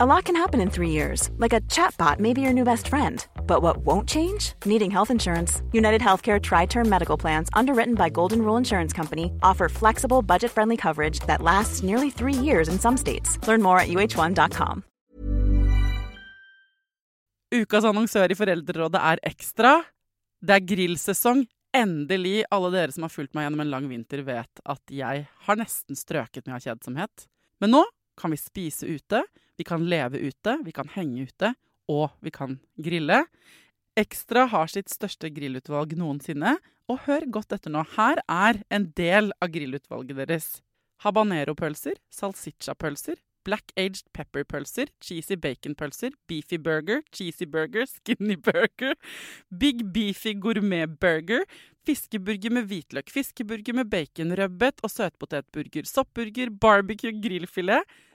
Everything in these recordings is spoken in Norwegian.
A lot can happen in three years, like a chatbot may be your new best friend. But what won't change? Needing health insurance. United Healthcare Tri Term Medical Plans, underwritten by Golden Rule Insurance Company, offer flexible, budget friendly coverage that lasts nearly three years in some states. Learn more at uh1.com. Ukas annonsør i Foreldrerådet er Ekstra. Det er grillsesong. Endelig. Alle dere som har fulgt meg gjennom en lang vinter, vet at jeg har nesten strøket med av kjedsomhet. Men nå kan vi spise ute, vi kan leve ute, vi kan henge ute, og vi kan grille. Ekstra har sitt største grillutvalg noensinne, og hør godt etter nå. Her er en del av grillutvalget deres. Habanero-pølser, salsiccia-pølser, black aged pepper-pølser, cheesy bacon-pølser, beefy burger, cheesy burger, skinny burger, big beefy gourmet-burger, fiskeburger med hvitløk, fiskeburger med baconrødbet og søtpotetburger, soppburger, barbecue, grillfilet,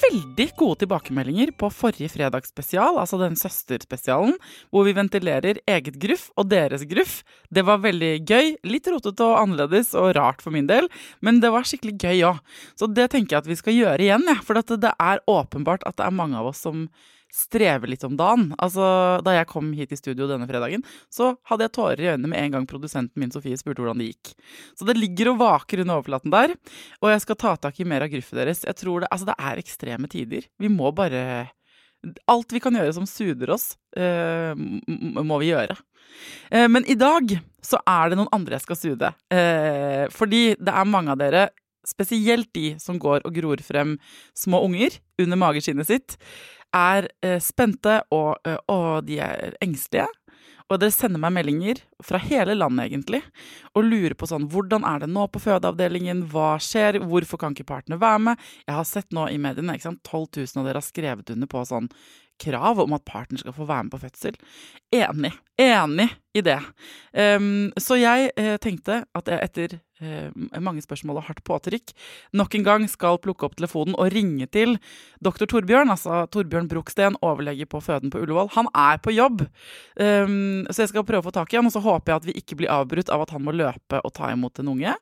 veldig gode tilbakemeldinger på forrige fredagsspesial, altså den søsterspesialen, hvor vi ventilerer eget gruff og deres gruff. Det var veldig gøy. Litt rotete og annerledes og rart for min del, men det var skikkelig gøy òg. Så det tenker jeg at vi skal gjøre igjen, ja, for det er åpenbart at det er mange av oss som streve litt om dagen. Altså, Da jeg kom hit i studio denne fredagen, så hadde jeg tårer i øynene med en gang produsenten min Sofie spurte hvordan det gikk. Så det ligger og vaker under overflaten der, og jeg skal ta tak i mer av gruffet deres. Jeg tror det, altså det er ekstreme tider. Vi må bare Alt vi kan gjøre som suder oss, uh, må vi gjøre. Uh, men i dag så er det noen andre jeg skal sude. Uh, fordi det er mange av dere, spesielt de som går og gror frem små unger under mageskinnet sitt, er eh, spente, og, eh, og, de er engstelige. Og dere sender meg meldinger fra hele landet, egentlig, og lurer på sånn Hvordan er det nå på fødeavdelingen? Hva skjer? Hvorfor kan ikke partene være med? Jeg har sett nå i mediene ikke sant, 12 000 av dere har skrevet under på sånn krav om at partner skal få være med på fødsel. Enig. Enig i det. Um, så jeg eh, tenkte at jeg etter mange spørsmål og hardt påtrykk nok en gang skal plukke opp telefonen og ringe til doktor Torbjørn, altså Torbjørn Broksten, overlege på føden på Ullevål. Han er på jobb, um, så jeg skal prøve å få tak i ham. Og så håper jeg at vi ikke blir avbrutt av at han må løpe og ta imot en unge.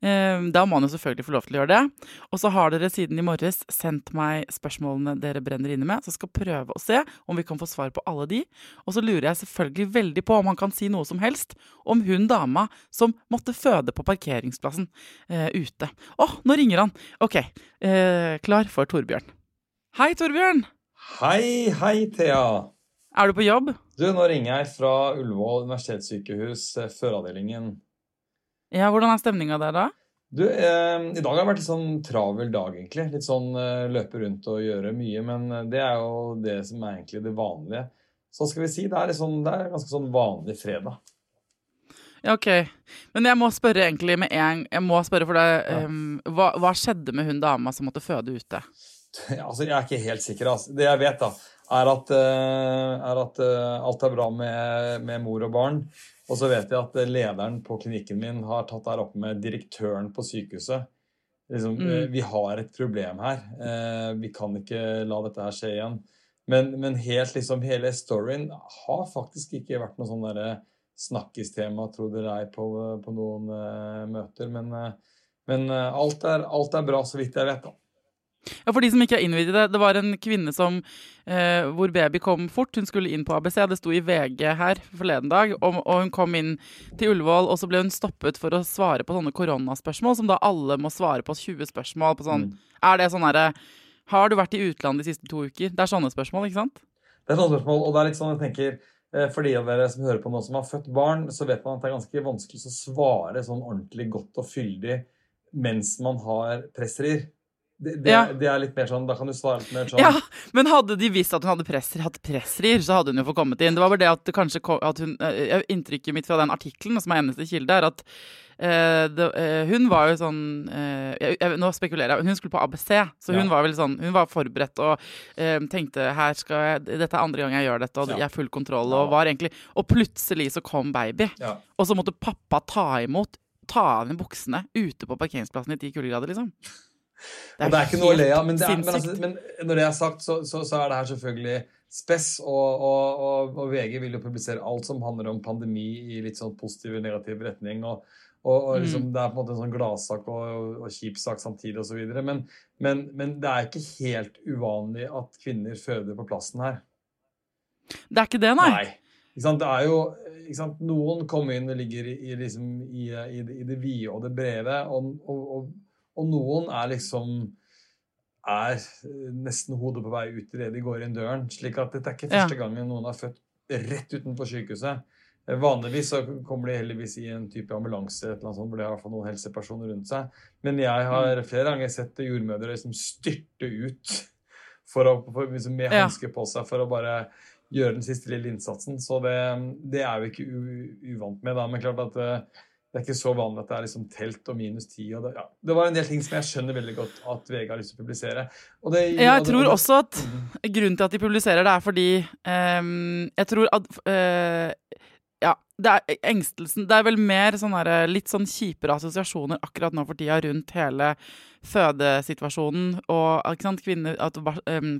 Um, da må han jo selvfølgelig få lov til å gjøre det. Og så har dere siden i morges sendt meg spørsmålene dere brenner inne med, så jeg skal prøve å se om vi kan få svar på alle de. Og så lurer jeg selvfølgelig veldig på om han kan si noe som helst om hun dama som måtte føde på parkeringsplassen uh, ute. Å, nå ringer han! Ok, uh, klar for Torbjørn. Hei, Torbjørn! Hei, hei, Thea. Er du på jobb? Du, Nå ringer jeg fra Ullevål universitetssykehus, føravdelingen. Ja, Hvordan er stemninga der, da? Du, eh, I dag har det vært litt sånn travel dag, egentlig. Litt sånn eh, løpe rundt og gjøre mye. Men eh, det er jo det som er egentlig det vanlige. Så skal vi si det er, sånn, det er ganske sånn vanlig fredag. Ok. Men jeg må spørre egentlig med en Jeg må spørre for deg um, hva, hva, skjedde med hun dama som måtte føde ute? altså, Jeg er ikke helt sikker. Altså. Det jeg vet, da, er at, uh, er at uh, alt er bra med, med mor og barn. Og så vet jeg at eh, lederen på klinikken min har tatt det her opp med direktøren på sykehuset. Liksom, mm. Eh, vi har et problem her. Eh, vi kan ikke la dette her skje igjen. Men, men helt, liksom, hele storyen har faktisk ikke vært noe sånn snakkistema, tro det er, på, på noen uh, møter. Men, uh, men uh, alt, er, alt, er, bra, så vidt jeg vet. da. Ja, For de som ikke er innvidd i det, det var en kvinne som, eh, hvor baby kom fort. Hun skulle inn på ABC. Det sto i VG her forleden dag. Og, og, hun kom inn til Ullevål, og så ble hun stoppet for å svare på sånne koronaspørsmål, som da alle må svare på 20 spørsmål. på sånn, mm. Er det sånn herre Har du vært i utlandet de siste to uker? Det er sånne spørsmål, ikke sant? Det er sånne spørsmål, og det er litt sånn jeg tenker eh, for de av dere som hører på nå som har født barn, så vet man at det er ganske vanskelig å svare sånn ordentlig godt og fyldig mens man har presserier. det, det, Ja. det er litt mer sånn Da kan du svare litt mer sånn Ja, men hadde de visst at hun hadde presser, hatt pressrier, så hadde hun jo fått kommet inn. Det var bare det at kanskje at hun, eh, Inntrykket mitt fra den artikkelen, som er eneste kilde, er at eh, det, uh, hun var jo sånn uh, jeg, jeg, Nå spekulerer jeg. Hun skulle på ABC, så hun Ja. var vel sånn Hun var forberedt og tenkte her skal jeg, dette er andre gang jeg gjør dette, og Ja. jeg har full kontroll. Og var egentlig Og plutselig så kom baby. ja. Og så måtte pappa ta imot, ta av henne buksene ute på parkeringsplassen i ti kuldegrader, liksom. Og det er ikke noe å le av, men, helt det er, men, altså, men når det er sagt, så, så, så er det her selvfølgelig spess, og, og, og, og VG vil jo publisere alt som handler om pandemi i litt sånn positiv og negativ retning. og, og, og liksom, Det er på en måte en sånn gladsak og, og kjip sak samtidig osv. Men, men, men det er ikke helt uvanlig at kvinner føder på plassen her. Det er ikke det, nei. Ikke sant? Det er jo, ikke sant? Noen kommer inn og ligger i, liksom, i, i, i det vide og det brede, og, og, og, og noen er liksom er nesten hodet på vei ut idet de går inn døren. slik at dette er ikke første gangen noen har født rett utenfor sykehuset. Eh, Vanligvis så kommer de heldigvis i en type ambulanse et eller annet sånt, hvor de har noen helsepersoner rundt seg. Men jeg har flere ganger sett jordmødre liksom styrte ut for å, for, liksom med hansker på seg for å bare gjøre den siste lille innsatsen. Så det, det er vi ikke u, uvant med. da, Men klart at eh, det er ikke så vanlig at det er liksom telt og minus ti. Og det, ja. det var en del ting som jeg skjønner veldig godt at VG har lyst til å publisere. Det, Ja, jeg tror også at Mhm. grunnen til at de publiserer det, er fordi um, Jeg tror at eh, Ja, det er engstelsen Det er vel mer sånn der, litt sånn kjipere assosiasjoner akkurat nå for tida rundt hele fødesituasjonen, og ikke sant, kvinner At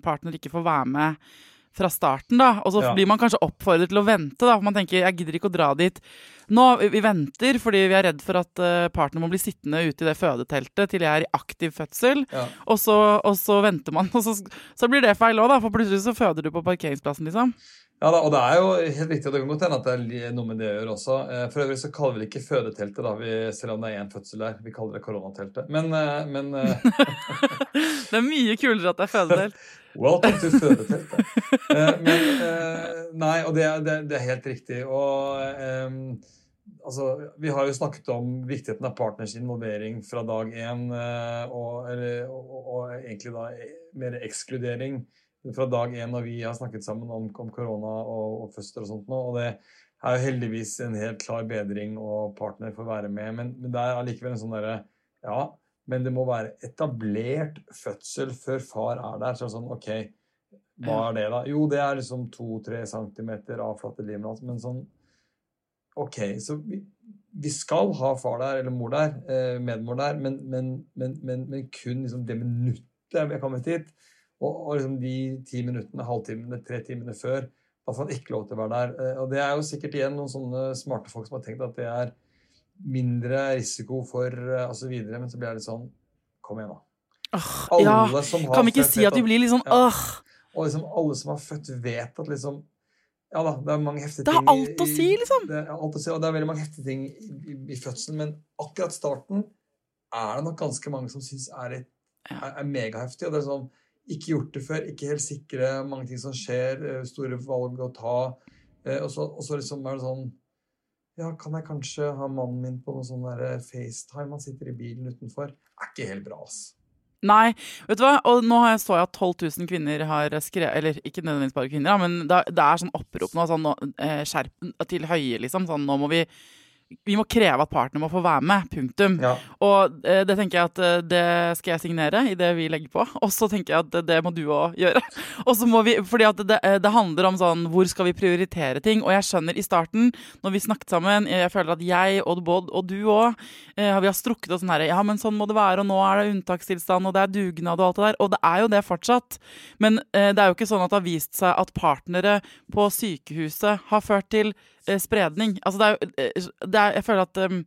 partner ikke får være med fra starten, da. Og så Ja. blir man kanskje oppfordret til å vente, da. For man tenker jeg gidder ikke å dra dit nå. Vi venter fordi vi er redd for at partner må bli sittende ute i det fødeteltet til jeg er i aktiv fødsel. Ja. Og så, og så venter man, og så, så blir det feil òg, da. For plutselig så føder du på parkeringsplassen, liksom. Ja da, og det er jo helt riktig, og det kan godt hende at det er noe med det å gjøre også. Eh, For øvrig så kaller vi det ikke fødeteltet, da, vi, selv om det er én fødsel der. Vi kaller det koronateltet. Men, eh, men Det er mye kulere at det er fødetelt. Welcome to fødeteltet. Eh, Men eh, Nei, og det det, det er helt riktig. Og um, altså, vi har jo snakket om viktigheten av partners involvering fra dag én, og, og, og egentlig da mer ekskludering fra dag én når vi har snakket sammen om, om korona og, og fødsler og sånt nå. Og det er jo heldigvis en helt klar bedring, og partner får være med. Men, men det er allikevel en sånn derre Ja, men det må være etablert fødsel før far er der. Så sånn, OK, hva er det, da? Jo, det er liksom to-tre centimeter avflattet livmor. Men sånn OK, så vi, vi skal ha far der, eller mor der, eh, medmor der, men, men, men, men, men kun liksom det minuttet vi har kommet hit. Og, og liksom de ti minuttene, halvtimene, tre timene før, da får han ikke lov til å være der. Eh, Og det er jo sikkert igjen noen sånne smarte folk som har tenkt at det er mindre risiko for uh, osv., men så blir det litt sånn Kom igjen, da. Oh, Alle ja. som har Kan vi ikke si at vi blir litt sånn Ja. åh, Og liksom alle som har født, vet at liksom Ja da, det er mange heftige ting Det har alt å si, liksom. Det er alt å si, og det er veldig mange heftige ting i, i, i fødselen, men akkurat starten er det nok ganske mange som syns er, Ja. er, er megaheftig. Og det er sånn Ikke gjort det før, ikke helt sikre, mange ting som skjer, eh, store valg å ta. eh, Og så, og så liksom er det sånn Ja, kan jeg kanskje ha mannen min på noe sånn der FaceTime? Han sitter i bilen utenfor. Er ikke helt bra, ass. Nei, vet du hva? Og nå så jeg at 12 000 kvinner har skrevet Eller ikke nødvendigvis bare kvinner, men det, er sånn opprop nå, sånn eh, skjerp til høye, liksom. Sånn nå må vi Vi må kreve at partner må få være med. Punktum. Ja. Og eh, det tenker jeg at eh, det skal jeg signere i det vi legger på. Og så tenker jeg at det, det må du òg gjøre. Og så må vi, fordi at det, eh, det handler om sånn hvor skal vi prioritere ting. Og jeg skjønner i starten, når vi snakket sammen, jeg føler at jeg og Bod og du òg, vi har strukket oss sånn herre Ja, men sånn må det være, og nå er det unntakstilstand, og det er dugnad og alt det der. Og det er jo det fortsatt. Men eh, det er jo ikke sånn at det har vist seg at partnere på sykehuset har ført til eh, spredning. Altså det er jo eh, det er, Jeg føler at um,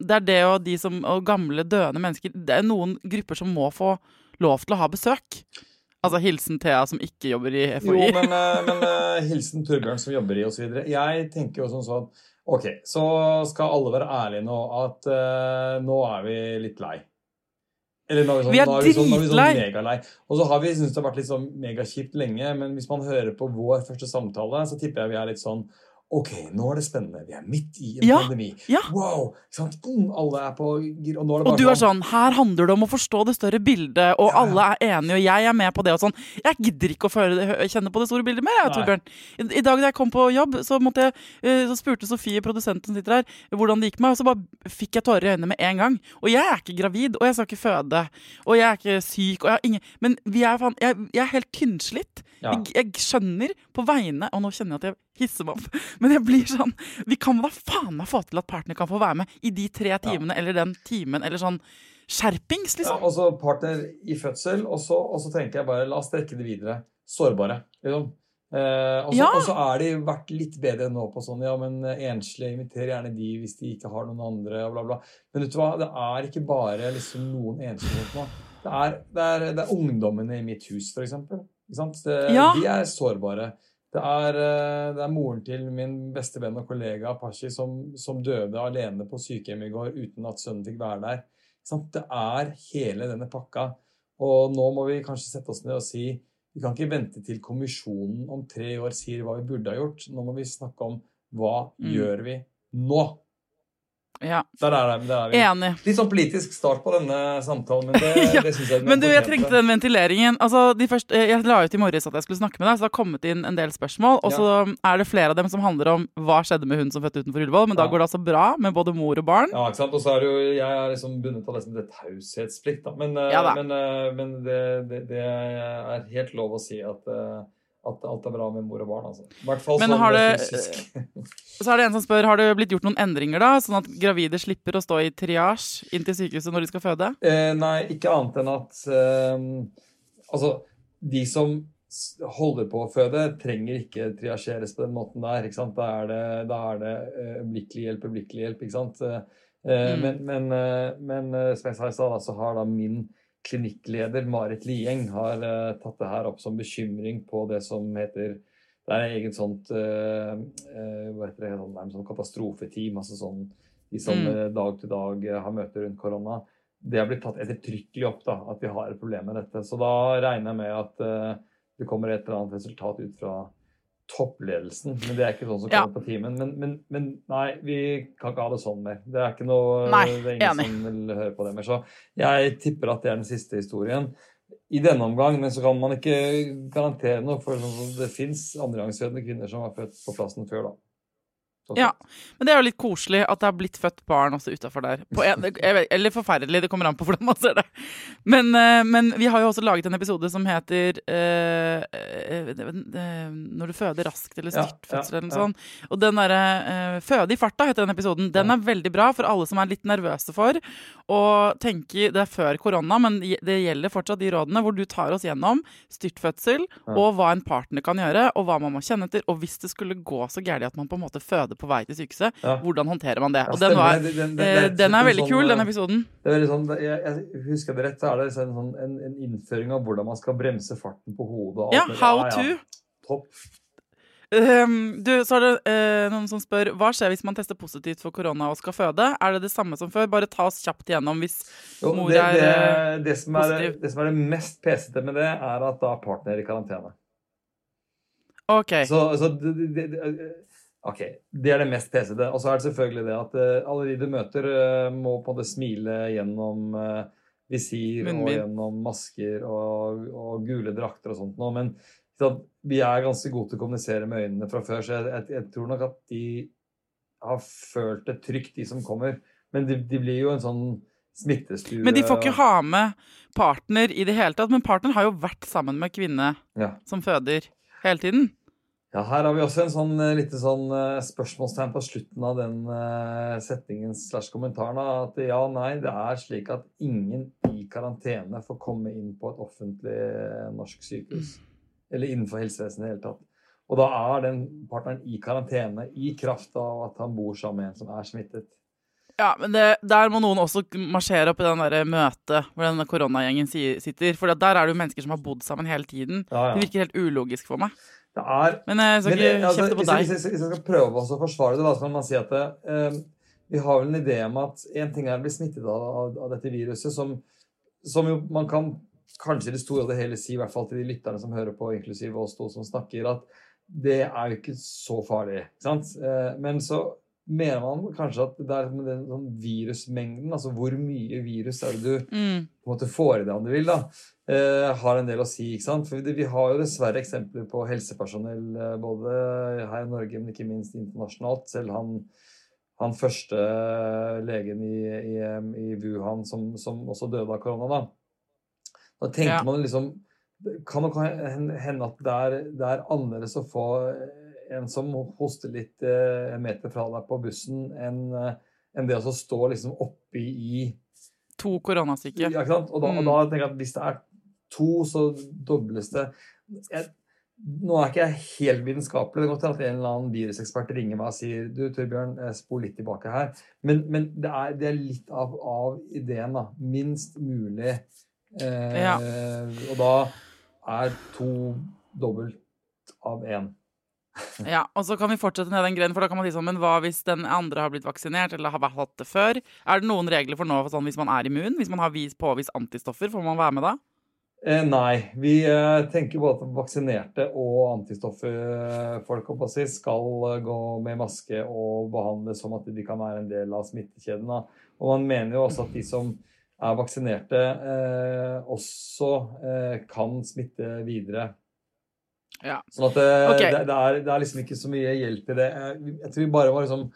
det er det og de som, og gamle, døende mennesker Det er noen grupper som må få lov til å ha besøk. Altså hilsen Thea som ikke jobber i Jo, men, eh, men eh, hilsen Torbjørn som jobber i osv. Jeg tenker jo sånn sånn Ok, så skal alle være ærlige nå at uh, nå er vi litt lei. Eller nå er vi, sånn, Vi er nå er vi sånn, nå er vi sånn megalei. Og så har vi syntes det har vært litt sånn megakjipt lenge, men hvis man hører på vår første samtale, så tipper jeg vi er litt sånn Ok, nå er det spennende. Vi er midt i en Ja, pandemi. ja. Wow! Boom, alle er på gir, og er Og du er sånn Her handler det om å forstå det større bildet, og Ja, alle er enige, og jeg er med på det og sånn. Jeg gidder ikke å føre, kjenne på det store bildet mer, jeg, Torbjørn. I, I dag da jeg kom på jobb, så, jeg, eh, så spurte Sofie, produsenten som sitter her, hvordan det gikk med meg, og så bare fikk jeg tårer i øynene med en gang. Og jeg er ikke gravid, og jeg skal ikke føde, og jeg er ikke syk, og jeg har ingen Men vi er faen Jeg, jeg er helt tynnslitt. Jeg, jeg skjønner på vegne Og nå kjenner jeg at jeg hisser meg opp, men jeg blir sånn Vi kan da faen meg få til at partner kan få være med i de tre timene eller den timen, eller sånn skjerpings, liksom. Ja, og så partner i fødsel, og så, og så tenker jeg bare la oss trekke det videre. Sårbare. Liksom. Eh, og, så, Ja. og så er de vært litt bedre nå på sånn ja, men eh, enslige inviter gjerne de hvis de ikke har noen andre, og bla, bla. Men vet du hva, det er ikke bare liksom noen enslige nå. Det er, det, er, det er ungdommene i mitt hus, for Ja. De er sårbare. Det er, eh, det er moren til min beste venn og kollega Apache som, som døde alene på sykehjem i går uten at sønnen fikk være der. Det er hele denne pakka. Og nå må vi kanskje sette oss ned og si vi kan ikke vente til kommisjonen om tre år sier hva vi burde ha gjort. Nå må vi snakke om hva Mm. gjør vi nå? Ja, Der er, det, der er vi. Enig. Litt sånn politisk start på denne samtalen, men det, Ja, det syns jeg Men du, jeg trengte den ventileringen. Altså, de første, jeg la ut i morges at jeg skulle snakke med deg, så det har kommet inn en del spørsmål. Og så er det flere av dem som handler om hva skjedde med hun som fødte utenfor Ullevål. Men da går det altså bra med både mor og barn. Ja, ikke sant? Og så er det jo, jeg er liksom bundet av det som heter taushetsplikt. da. Men, eh, Ja men, eh, men det, det, det er helt lov å si at, eh, at alt er bra med mor og barn. altså. I hvert fall Men sånn har eh, det- fysisk. Så er det en som spør har det blitt gjort noen endringer, da, sånn at gravide slipper å stå i triasje inn til sykehuset når de skal føde? Eh, nei, ikke annet enn at eh, Altså, de som holder på å føde, trenger ikke triasjeres på den måten der. ikke sant? Da er det, da er det eh, øyeblikkelig hjelp, øyeblikkelig hjelp. ikke sant? Eh, Mm. Men, men, eh, men eh, som jeg sa i stad, så har da min klinikkleder Marit Lieng har uh, tatt det her opp som bekymring på det som heter Det er eget sånt uh, uh, hva heter det, sånn, sånn katastrofeteam. altså sånn De som Mm. dag til dag har møter rundt korona. Det har blitt tatt ettertrykkelig opp da, at vi har et problem med dette. Så da regner jeg med at det kommer et eller annet resultat ut fra toppledelsen. Men det er ikke sånn som Ja. kommer på teamen. Men, men, men nei, vi kan ikke ha det sånn mer. Det er ikke noe Nei, Det er ingen enig. som vil høre på det mer. Så jeg tipper at det er den siste historien. I denne omgang, men så kan man ikke garantere noe, for det fins andregangsfødende kvinner som har født på plassen før, da. Sånn Ja. Men det er jo litt koselig at det har blitt født barn også utafor der. På en, eller forferdelig, det kommer an på hvordan man ser det. Men, eh, men vi har jo også laget en episode som heter uh, Når du føder raskt eller Ja, styrtfødsel ja, eller noe ja. sånt. Og den derre uh, Føde i farta heter den episoden. Den er veldig bra for alle som er litt nervøse for å tenke Det er før korona, men det gjelder fortsatt de rådene hvor du tar oss gjennom styrtfødsel og hva en partner kan gjøre, og hva man må kjenne etter. Og hvis det skulle gå så gærent at man på en måte føder på vei til sykehuset, Ja. hvordan håndterer man det? Ja, og den, var, den, Den- den- eh, den er veldig veldig sånn, kul, den episoden. Er sånn, jeg, jeg husker det rett, så er det liksom en, sånn, en, en innføring av hvordan man skal bremse farten på hodet. Ja, how to. Topp. Um, du, så er det uh, noen som spør hva skjer hvis man tester positivt for korona og skal føde. Er det det samme som før? Bare ta oss kjapt igjennom hvis Jo, mor det, er eh, det, som er, positiv. det som er det mest pesete med det, er at da er partner i karantene. OK. Så, så det, OK, det er det mest pesete. Og så er det selvfølgelig det at eh, alle de du møter, eh, må på måte smile gjennom eh, visir og gjennom masker og, og gule drakter og sånt noe. Men så vi er ganske gode til å kommunisere med øynene fra før, så jeg, jeg, jeg tror nok at de har følt det trygt, de som kommer. Men de, de blir jo en sånn smittestue Men de får ikke ha med partner i det hele tatt. Men partner har jo vært sammen med kvinne ja. som føder hele tiden. Ja, her har vi også en sånn eh, lite sånn eh, spørsmålstegn på slutten av den eh, setningen slash kommentaren. At ja, nei, det er slik at ingen i karantene får komme inn på et offentlig norsk sykehus. Eller innenfor helsevesenet i det hele tatt. Og da er den partneren i karantene i kraft av at han bor sammen med en som er smittet. Ja, men det, Der må noen også marsjere opp i den der møtet hvor denne koronagjengen sitter. For der er det jo mennesker som har bodd sammen hele tiden. Ja, Det virker helt ulogisk for meg. Det er Men jeg skal ikke eh, altså, kjefte på hvis, deg. Hvis, hvis jeg skal prøve å forsvare det, da, så kan man si at eh, vi har vel en idé om at én ting er å bli smittet av, av, av dette viruset, som, som jo man kan kanskje i det store og det hele si, i hvert fall til de lytterne som hører på, inklusiv oss to som snakker, at det er jo ikke så farlig. ikke sant? Eh, men så mener man kanskje at det er den sånn virusmengden, altså hvor mye virus er det du Mm. på en måte får i deg om du vil, da, eh, har en del å si. ikke sant? For det, Vi har jo dessverre eksempler på helsepersonell eh, både her i Norge, men ikke minst internasjonalt. Selv han, han første legen i, i, i Wuhan som, som også døde av korona, da. Da tenker Ja. man liksom Kan det hende at det er, det er annerledes å få en som hoster litt eh, en meter fra deg på bussen, enn en det å stå liksom oppi i To koronasyke. ja, ikke sant? Og da, og Mm. da tenker jeg at hvis det er to, så dobles det. Jeg, nå er ikke jeg helt vitenskapelig. Det er godt at en eller annen virusekspert ringer meg og sier du, Torbjørn, eh, spol litt tilbake her. Men, men det, er, det er litt av, av ideen. da. Minst mulig. Eh, Ja. Og da er to dobbelt av én. Ja, og så kan vi fortsette ned den greien, for da kan man si sånn, men hva hvis den andre har blitt vaksinert, eller har hatt det før? Er det noen regler for nå for sånn hvis man er immun? Hvis man har vis, påvist antistoffer, får man være med da? Eh, nei. Vi eh, tenker både at vaksinerte og antistofferfolk skal eh, gå med maske og behandles som at de kan være en del av smittekjeden. Da. Og man mener jo også at de som er vaksinerte, eh, også eh, kan smitte videre. Ja. Sånn at det, okay. det, det, er, det er liksom ikke så mye hjelp i det. Eh, Jeg tror vi bare må liksom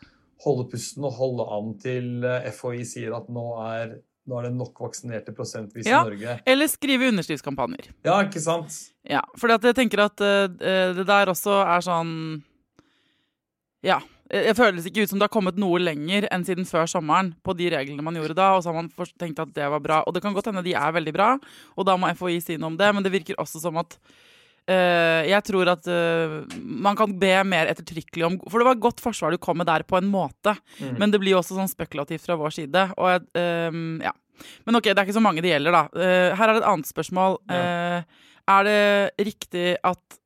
holde pusten og holde an til eh, FHI sier at nå er, nå er det nok vaksinerte prosentvis Ja. i Norge. Eller skrive underskriftskampanjer. Ja, ikke sant? Ja, for jeg tenker at eh, eh, det der også er sånn Ja. Jeg føles ikke ut som det har kommet noe lenger enn siden før sommeren på de reglene man gjorde da, og så har man tenkt at det var bra. Og det kan godt hende de er veldig bra, og da må FHI si noe om det, men det virker også som at eh, jeg tror at uh, man kan be mer ettertrykkelig om For det var godt forsvar du kom med der, på en måte. Mm. Men det blir jo også sånn spekulativt fra vår side. Og ehm, ja. Men ok, det er ikke så mange det gjelder, da. Her er det et annet spørsmål. Eh, er det riktig at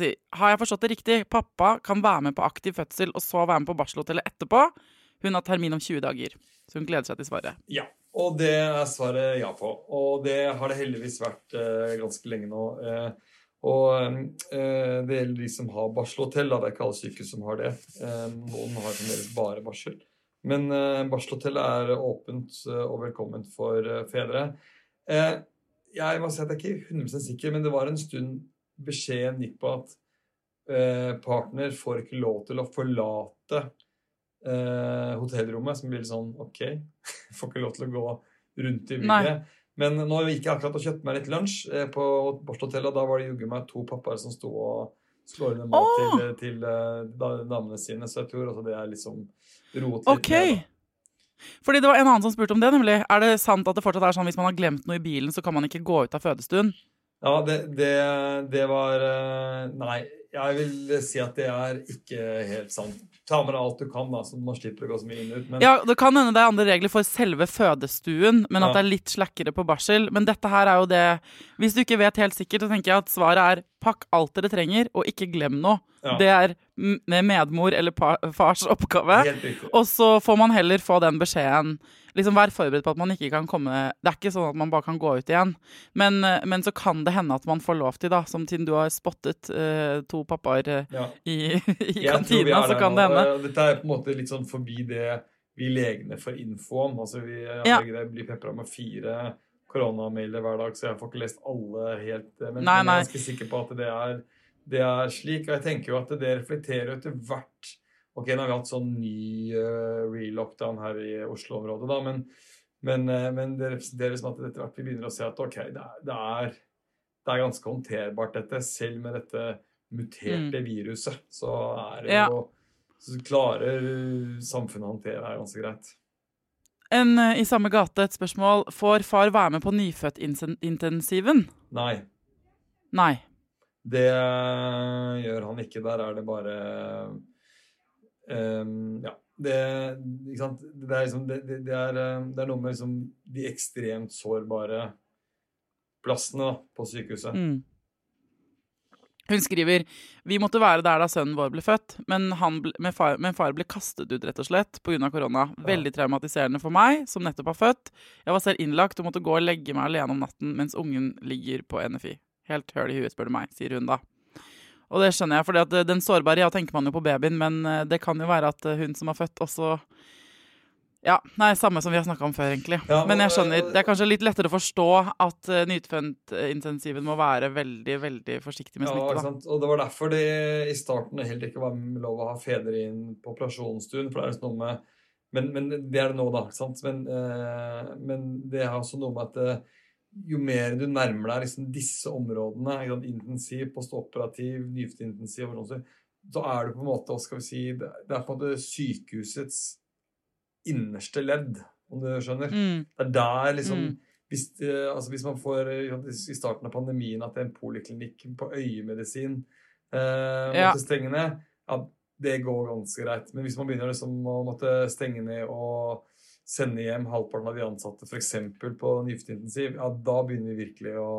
si, Har jeg forstått det riktig? Pappa kan være med på aktiv fødsel og så være med på barselhotellet etterpå. Hun har termin om 20 dager, så hun gleder seg til svaret. Ja, og det er svaret ja på. Og det har det heldigvis vært ganske lenge nå. Eh, og eh, det gjelder de som har barselhotell. Det er ikke alle sykehus som har det. Eh, noen har fremdeles bare barsel. Men eh, barselhotellet er åpent eh, og velkomment for eh, fedre. Eh, jeg må si at jeg er ikke 100 sikker, men det var en stund beskjeden gikk på at partner får ikke lov til å forlate hotellrommet, som blir litt sånn OK, får ikke lov til å gå rundt i bygget. Men nå gikk jeg akkurat og kjøpte meg litt lunsj eh, på Borsthotellet, og da var det juggu meg to pappaer som sto og slår ned mat til, til eh, da- damene sine, så jeg tror også det er liksom roet litt Ok! ned, da. Fordi det var en annen som spurte om det, nemlig. Er det sant at det fortsatt er sånn hvis man har glemt noe i bilen, så kan man ikke gå ut av fødestuen? Ja, det, det, det var eh, Nei, jeg vil si at det er ikke helt sant. Ta med deg alt du kan, da, så man slipper å gå så mye inn og ut. Men Ja, Det kan hende det er andre regler for selve fødestuen, men at Ja. det er litt slakkere på barsel. Men dette her er jo det Hvis du ikke vet helt sikkert, så tenker jeg at svaret er pakk alt dere trenger, og ikke glem noe. Ja. Det er med medmor eller fars oppgave. helt. Og så får man heller få den beskjeden. Liksom Vær forberedt på at man ikke kan komme Det er ikke sånn at man bare kan gå ut igjen. Men, eh, men så kan det hende at man får lov til, da, som siden du har spottet uh, to pappaer eh, Ja. i, i kantina, så kan det hende. Eh, Dette er på en måte litt sånn forbi det vi legene får info om. Altså vi eh, Ja. blir pepra med fire koronamailer hver dag, så jeg får ikke lest alle helt. Men, Nei, men jeg er ganske sikker på at det er, det er slik. Og jeg tenker jo at det reflekterer etter hvert Ok, nå har vi hatt sånn ny uh, re-lockdown her i Oslo-området, da, men, men, uh, men det representerer som at etter hvert vi begynner å se at ok, det er, det er, det er ganske håndterbart, dette. Selv med dette muterte viruset, så er det Mm. Ja. jo så klarer samfunnet å håndtere det ganske greit. En eh, i samme gate et spørsmål. Får far være med på nyfødtintensiven? Nei, Nei. det gjør han ikke. Der er det bare um, Ja. Det? Det, er liksom, det, det, det, er, eh, det er noe med liksom de ekstremt sårbare plassene da, på sykehuset. Mm. Hun skriver Vi måtte være der da sønnen vår ble født, men, han ble, men, far, men far ble kastet ut rett og slett pga. korona. Veldig traumatiserende for meg, som nettopp har født. Jeg var selv innlagt og måtte gå og legge meg alene om natten mens ungen ligger på NFI. Helt høl i huet, spør du meg, sier hun da. Og det skjønner jeg, for den sårbare, ja, tenker man jo på babyen, men eh, det kan jo være at hun som har født, også ja, nei, Samme som vi har snakka om før, egentlig. Ja, men jeg skjønner, det er kanskje litt lettere å forstå at uh, nytfødt-intensiven må være veldig veldig forsiktig med smitte. Ja, og Det var derfor det i starten heller ikke var lov å ha fedre inn på operasjonsstuen. for det er liksom noe med, men, men, det er det nå, da. ikke sant? Men, uh, men det er også noe med at uh, jo mer du nærmer deg liksom disse områdene, intensiv, postoperativ, nyfødtintensiv, så er du på en måte, skal vi si, det er på en måte sykehusets innerste ledd, om du skjønner. Mm. Det er der liksom mm. hvis, altså hvis, man får i starten av pandemien at det er en poliklinikk på øyemedisin eh, måtte ja. stenge ned, ja, det går ganske greit. Men hvis man begynner liksom å måtte stenge ned og sende hjem halvparten av de ansatte f.eks. på nyfødtintensiv, ja, da begynner vi virkelig å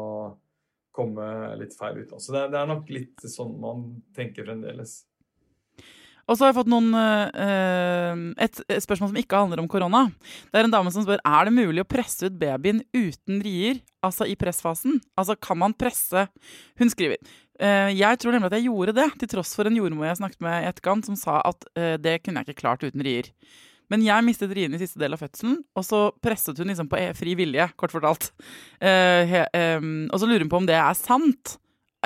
komme litt feil ut. Så det, det er nok litt sånn man tenker fremdeles. Og så har jeg fått noen, uh, et spørsmål som ikke handler om korona. Det er en dame som spør er det mulig å presse ut babyen uten rier, altså i pressfasen. Altså kan man presse Hun skriver uh, jeg tror nemlig at jeg gjorde det, til tross for en jordmor jeg snakket med i etterkant, som sa at uh, det kunne jeg ikke klart uten rier. Men jeg mistet riene i siste del av fødselen, og så presset hun liksom på e, fri vilje, kort fortalt. He, um, og så lurer hun på om det er sant.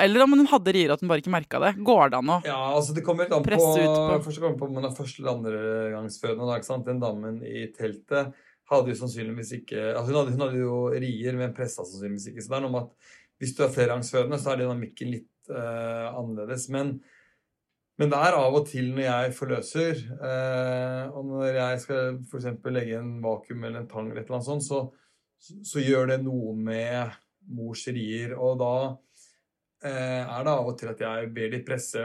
Eller om hun hadde rier at hun bare ikke merka det. Går det an å ja, altså det kommer an presse på, ut på Først kommer på om hun er første eller andregangsfødende. Den damen i teltet hadde jo sannsynligvis ikke altså hun, hadde, hun hadde jo rier, men pressa sannsynligvis ikke. Så det er noe med at hvis du er flergangsfødende, så er dynamikken litt uh, annerledes. Men, men, det er av og til når jeg forløser, uh, og når jeg skal f.eks. legge en vakuum eller en tang, eller et eller annet sånt, så, så, så gjør det noe med mors rier. Og da er det av og til at jeg ber de presse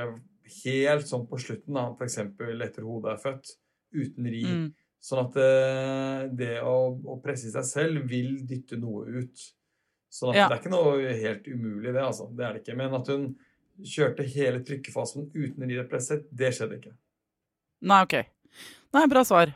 helt sånn på slutten, da, f.eks. etter hodet er født, uten ri. Mm. Sånn at eh, det å, å, presse seg selv vil dytte noe ut. Sånn at ja. det er ikke noe helt umulig, det. altså. Det er det ikke. Men at hun kjørte hele trykkefasen uten ri og presset, det skjedde ikke. Nei, OK. Nei, bra svar.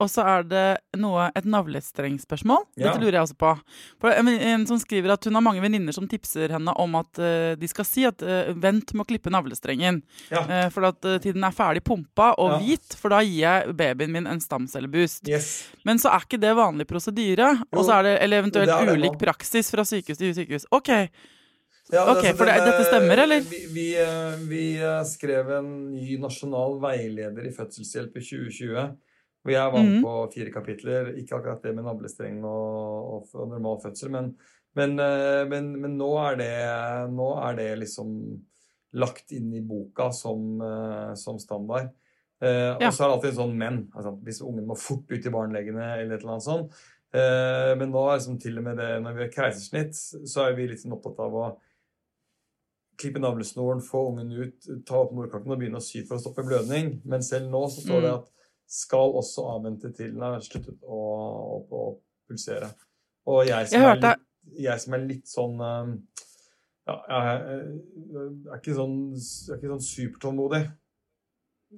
Og så er det noe, et navlestrengspørsmål. Ja. Dette lurer jeg også på. For en, en som skriver at Hun har mange venninner som tipser henne om at uh, de skal si at uh, vent med å klippe navlestrengen. Ja. Uh, for at tiden er ferdig pumpa og ja. hvit, for da gir jeg babyen min en stamcelleboost. Yes. Men så er ikke det vanlig prosedyre. Og så er det, eller eventuelt det det ulik praksis fra sykehus til sykehus. Ok, ja, ok, altså, For det, dette stemmer, eller? Vi, vi, vi, skrev en ny nasjonal veileder i fødselshjelp i 2020 hvor jeg med mm. på fire kapitler. Ikke akkurat det med navlestreng og, og, og normal fødsel, men, men, eh, men, men nå, er det, nå, er det, liksom lagt inn i boka som, eh, som standard. Eh, ja. Og så er det alltid en sånn men. Altså, hvis ungen må fort ut i barnelegene eller et eller annet sånt. Eh, men nå er liksom til og med det når vi har keisersnitt, så er vi litt sånn opptatt av å klippe navlesnoren, få ungen ut, ta opp morkaken og begynne å sy for å stoppe blødning. Men selv nå så står det mm. at skal også avvente til den har sluttet å, å, å pulsere. Og jeg som, Jeg er, litt, jeg som er litt sånn eh, Ja, jeg er, er ikke sånn, jeg er ikke sånn supertålmodig.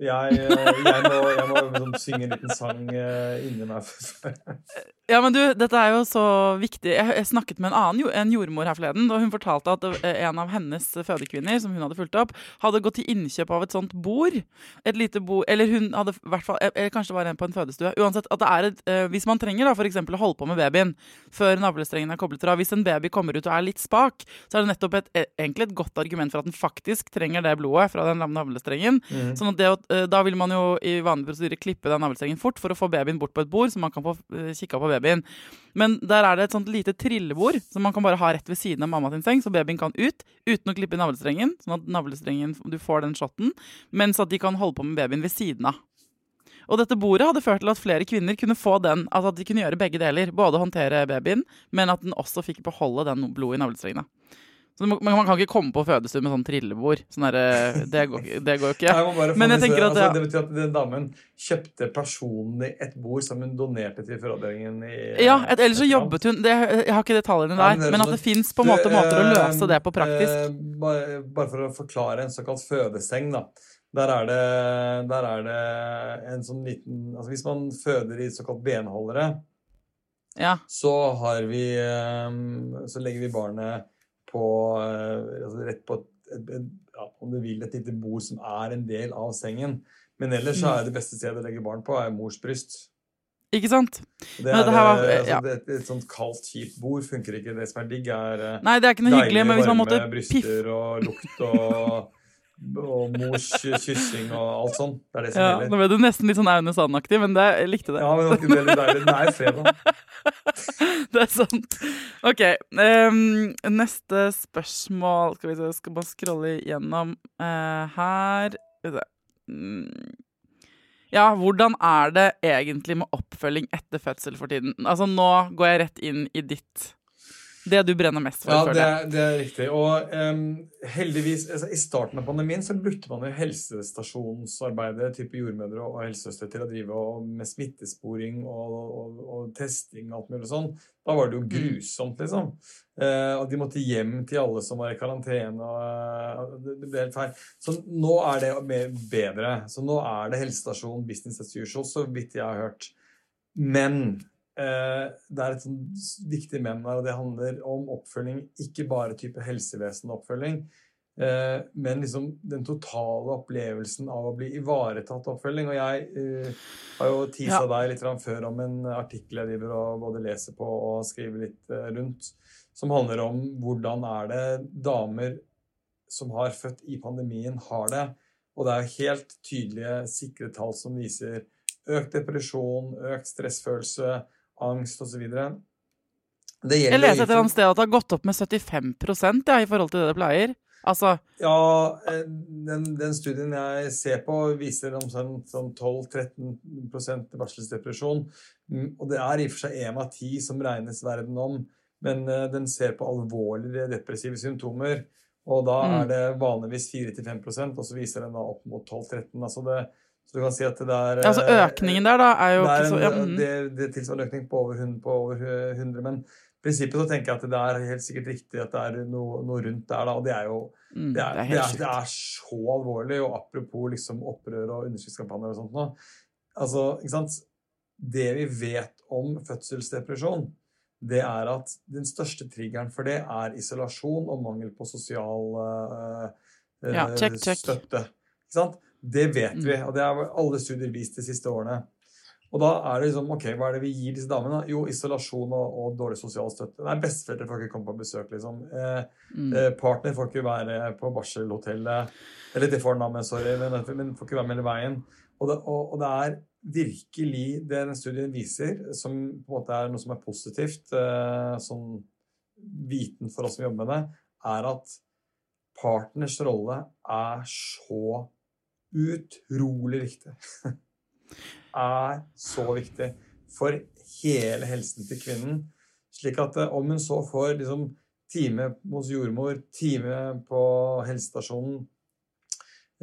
Jeg, eh, jeg, må, jeg må liksom synge en liten sang eh, inni meg. Ja, men du, dette er jo så viktig. Jeg, snakket med en annen en jordmor her forleden, og hun fortalte at eh, en av hennes fødekvinner, som hun hadde fulgt opp, hadde gått til innkjøp av et sånt bord. Et lite bord Eller hun hadde hvert fall Eller kanskje det var en på en fødestue. Uansett, at det er et eh, Hvis man trenger da for eksempel å holde på med babyen før navlestrengen er koblet fra, hvis en baby kommer ut og er litt spak, så er det nettopp et, eh, egentlig et godt argument for at den faktisk trenger det blodet fra den navlestrengen. Sånn at det, eh, da vil man jo i vanlig prosedyre klippe den navlestrengen fort for å få babyen bort på et bord, så man kan få eh, kikka på babyen. Men der er det et sånt lite trillebord som man kan bare ha rett ved siden av mamma sin seng, så babyen kan ut uten å klippe navlestrengen, sånn at navlestrengen, du får den shotten, mens at de kan holde på med babyen ved siden av. Og dette bordet hadde ført til at flere kvinner kunne få den, altså at de kunne gjøre begge deler. Både håndtere babyen, men at den også fikk beholde den blodet i navlestrengene. Så du man kan ikke komme på fødestue med sånn trillebord. Sånn der, det, går, det går jo ikke. Må Men jeg tenker at altså, det- betyr at den damen kjøpte personlig et bord som hun donerte til fødeavdelingen i Ja, et, ellers så jobbet hun det, Jeg har ikke detaljene der, men men at sånn- det fins på en måte måter å eh, løse det på praktisk. eh, bare, bare for å forklare en såkalt fødeseng, da. Der er, det, der er det en sånn liten Altså hvis man føder i såkalt benholdere, Ja. så har vi eh, Så legger vi barnet på eh, altså rett på et, et, ja, om du vil, et lite bord som er en del av sengen. Men ellers så er det beste stedet å legge barn på, er mors bryst. Ikke sant? Det er, det her var- ja. altså, ja. det, et sånt kaldt, kjipt bord funker ikke. Det som er digg, er eh, Nei, det er ikke noe hyggelig, men hvis man måtte varme bryster og lukt og, og mors kyssing og alt sånt. Det er det som ja, gjelder. Nå ble du nesten litt sånn Aune Sand-aktig, men det, jeg likte det. Ja, men det var ikke veldig deilig. Nei, er fredag. Det er sant. OK. Um, neste spørsmål Skal vi se, jeg skal bare scrolle gjennom uh, her. Skal vi se. Mm. Ja, hvordan er det egentlig med oppfølging etter fødsel for tiden? Altså, nå går jeg rett inn i ditt Det du brenner mest for, Ja, det det er riktig. Og um, heldigvis, altså, I starten av pandemien så brukte man jo helsestasjonsarbeidere, type jordmødre og helsesøstre, til å drive og, med smittesporing og, og, og testing og alt mulig sånn. Da var det jo grusomt, liksom. Uh, og de måtte hjem til alle som var i karantene. og uh, det, det ble helt feil. Så nå er det bedre. Så nå er det helsestasjon business as usual, så vidt jeg har hørt. Men eh, det er et sånn viktig men her, og det handler om oppfølging. Ikke bare type helsevesenoppfølging, eh, men liksom den totale opplevelsen av å bli ivaretatt oppfølging. Og jeg eh, har jo tisa Ja. deg litt før om en artikkel jeg driver og både leser på og skriver litt eh, rundt, som handler om hvordan er det damer som har født i pandemien, har det. Og det er helt tydelige, sikre tall som viser økt depresjon, økt stressfølelse, angst osv. Det Jeg gjelder leser et eller annet sted at det har gått opp med 75 ja, i forhold til det det pleier. Altså, Ja, eh, den, den studien jeg ser på, viser omtrent sånn 12-13 barselsdepresjon. Mm, Og det er i og for seg én av ti som regnes verden om, men eh, den ser på alvorlige depressive symptomer. Og da Mm. er det vanligvis 4-5% og så viser den da opp mot 12-13 altså det, Så du kan si at det er Ja, altså økningen der, da, er jo det er ikke så ja, mm. det, det tilsvarer en økning på over 100, på over 100 men i prinsippet så tenker jeg at det er helt sikkert riktig at det er noe, noe rundt der, da, og det er jo Mm, det er, det er det, er, så alvorlig, og apropos liksom opprør og underskriftskampanjer og sånt nå altså, ikke sant? Det vi vet om fødselsdepresjon, det er at den største triggeren for det er isolasjon og mangel på sosial eh, eh, Ja, check, check. støtte. Ikke sant? Det vet vi, Mm. og det har alle studier vist de siste årene. Og da er det liksom, ok, hva er det vi gir disse damene? Jo, isolasjon og, og dårlig sosial støtte. Nei, besteforeldre får ikke komme på besøk, liksom. Eh, Mm. Eh, Partner får ikke være på barselhotellet. Eller det får navnet, sorry, men, men får ikke være med hele veien. Og det, og, og det er virkelig det den studien viser, som på en måte er noe som er positivt, eh, sånn viten for oss som jobber med det, er at partners rolle er så utrolig viktig. er så viktig for hele helsen til kvinnen. Slik at eh, om hun så får liksom time hos jordmor, time på helsestasjonen,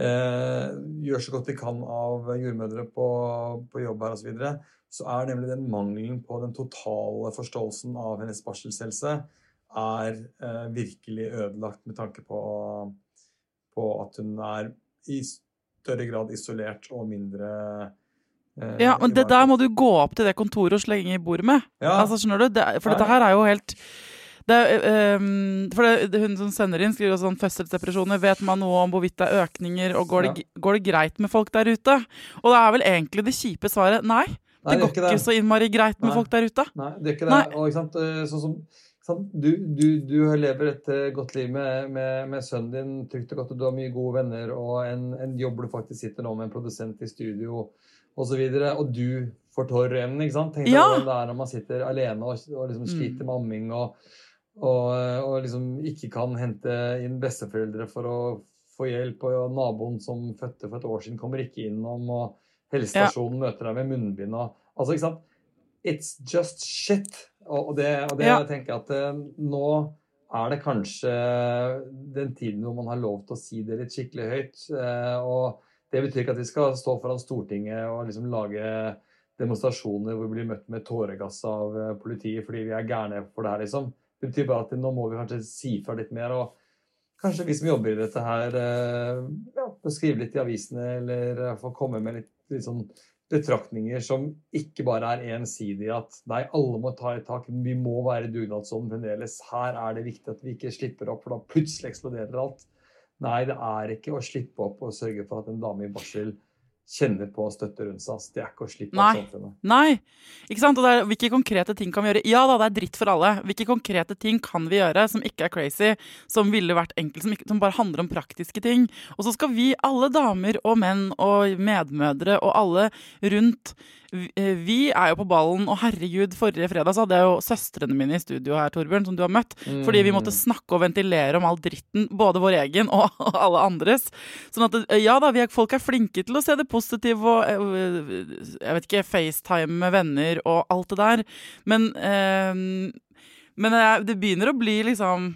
eh, gjør så godt de kan av jordmødre på, på jobb her osv., så, videre, så er nemlig den mangelen på den totale forståelsen av hennes barselshelse er eh, virkelig ødelagt med tanke på, på, at hun er i større grad isolert og mindre eh, Ja, men det der må du gå opp til det kontoret og slenge i bordet med. Ja. Altså, skjønner du? Det, for dette her er jo helt det, um, for det, Hun som sender inn, skriver sånn fødselsdepresjoner. Vet man noe om hvorvidt det er økninger, og går det, går det, greit med folk der ute? Og det er vel egentlig det kjipe svaret nei. nei det, går ikke, ikke så innmari greit med nei. folk der ute. Nei, det er ikke det. Og, ikke sant, eh, sånn som du, du, du, lever et eh, godt liv med, med, med, sønnen din, trygt og godt, og du har mye gode venner og en, en jobb du faktisk sitter nå med en produsent i studio osv., og, så og du får tårer i øynene. Tenk deg ja. hvordan det er når man sitter alene og, og liksom sliter med amming. og og, og, liksom ikke kan hente inn besteforeldre for å få hjelp. Og naboen som fødte for et år siden, kommer ikke innom. Og helsestasjonen ja. møter deg med munnbind. Og, altså, ikke sant? It's just shit. Og, det, og det ja. jeg tenker at eh, nå er det kanskje den tiden hvor man har lov til å si det litt skikkelig høyt. Eh, og det betyr ikke at vi skal stå foran Stortinget og liksom lage demonstrasjoner hvor vi blir møtt med tåregass av eh, politiet fordi vi er gærne for det her, liksom. Det betyr bare at nå må vi kanskje si fra litt mer. og Kanskje vi som jobber i dette her, ja, skrive litt i avisene eller få komme med litt, litt sånn betraktninger som ikke bare er ensidige. At nei, alle må ta i tak, vi må være dugnadsånd fremdeles. Her er det viktig at vi ikke slipper opp, for da plutselig eksploderer alt. Nei, det er ikke å slippe opp og sørge for at en dame i barsel kjenner på støtte rundt seg. Det er ikke å slippe Nei. samfunnet. Nei. Ikke sant? Og er, hvilke konkrete ting kan vi gjøre? Ja da, det er dritt for alle. Hvilke konkrete ting kan vi gjøre som ikke er crazy, som ville vært enkelt, som, ikke, som bare handler om praktiske ting? Og så skal vi, alle damer og menn og medmødre og alle rundt vi er jo på ballen, og herregud, forrige fredag så hadde jeg jo søstrene mine i studio her, Torbjørn, som du har møtt. Mm. Fordi vi måtte snakke og ventilere om all dritten, både vår egen og alle andres. Sånn at eh, ja da, er, folk er flinke til å se det positive og eh, jeg vet ikke, FaceTime med venner og alt det der. Men, eh, men det begynner å bli liksom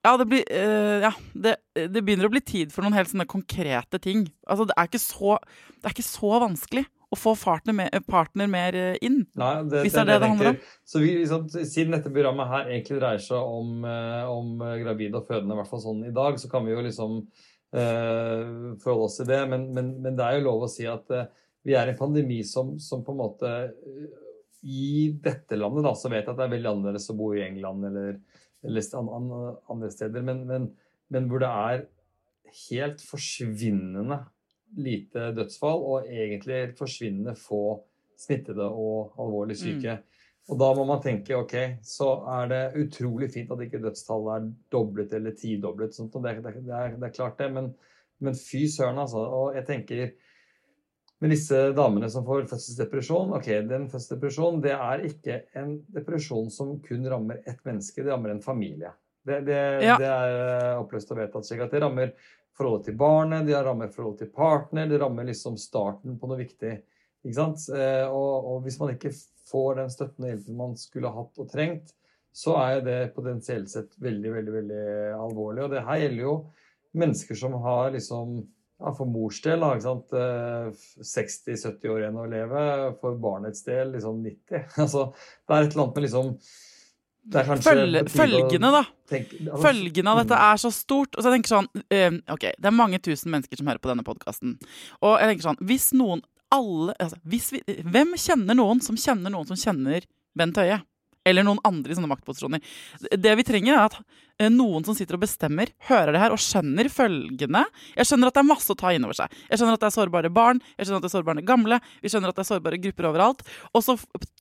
ja, det, blir, uh, ja det, det, begynner å bli tid for noen helt sånne konkrete ting. Altså, det er ikke så, det er ikke så vanskelig å få partner, partner mer eh, inn. Nei, det, hvis det er det det, handler om. Så vi, liksom, Siden dette programmet her egentlig dreier seg om, eh, om gravide og fødende, i hvert fall sånn i dag, så kan vi jo liksom uh, forholde oss til det. Men, men, men, det er jo lov å si at uh, vi er i en pandemi som, som, på en måte I dette landet da, så vet jeg at det er veldig annerledes å bo i England eller, eller andre steder, men, men hvor det er helt forsvinnende lite dødsfall og egentlig forsvinnende få smittede og alvorlig mm. syke. Mm. Og da må man tenke ok, så er det utrolig fint at ikke dødstallet er doblet eller tidoblet. Sånt, og det, det, det, er, det, er, klart, det. Men, men fy søren, altså. Og jeg tenker med disse damene som får fødselsdepresjon ok, den fødselsdepresjonen det er ikke en depresjon som kun rammer ett menneske, det rammer en familie. Det, det, ja. det er oppløst og vedtatt. slik at Det rammer forholdet til barnet, de rammer forholdet til partner, det rammer liksom starten på noe viktig. Ikke sant? Eh, og, og, hvis man ikke får den støtten og hjelpen man skulle hatt og trengt, så er det potensielt sett veldig, veldig, veldig alvorlig. Og det her gjelder jo mennesker som har liksom ja, For mors del 60-70 eh, år igjen å leve. For barnets del liksom 90. Altså, det er et eller annet med liksom Følge, følgene, da. Altså, følgene av dette er så stort. Og så jeg tenker sånn uh, Ok, det er mange tusen mennesker som hører på denne podkasten. Og jeg tenker sånn Hvis noen alle altså, hvis vi, Hvem kjenner noen som kjenner noen som kjenner Bent Høie? Eller noen andre i sånne maktposisjoner. Det vi trenger, er at noen som sitter og bestemmer, hører det her og skjønner følgende. Jeg skjønner at det er masse å ta inn over seg. Jeg skjønner at det er sårbare barn, jeg skjønner at det er sårbare gamle, vi skjønner at det er sårbare grupper overalt. Og så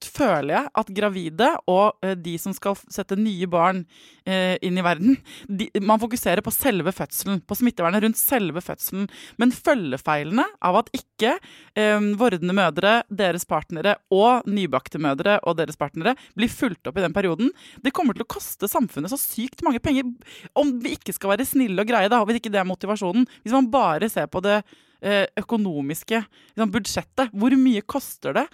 føler jeg at gravide og eh, de som skal sette nye barn eh, inn i verden, de, man fokuserer på selve fødselen, på smittevernet rundt selve fødselen. Men følgefeilene av at ikke eh, vordende mødre, deres partnere og nybakte mødre og deres partnere blir fulgt opp i den perioden, det kommer til å koste samfunnet så sykt mange penger penger Om vi ikke skal være snille og greie, da, hvis ikke det er motivasjonen. Hvis man bare ser på det eh, økonomiske liksom budsjettet, hvor mye koster det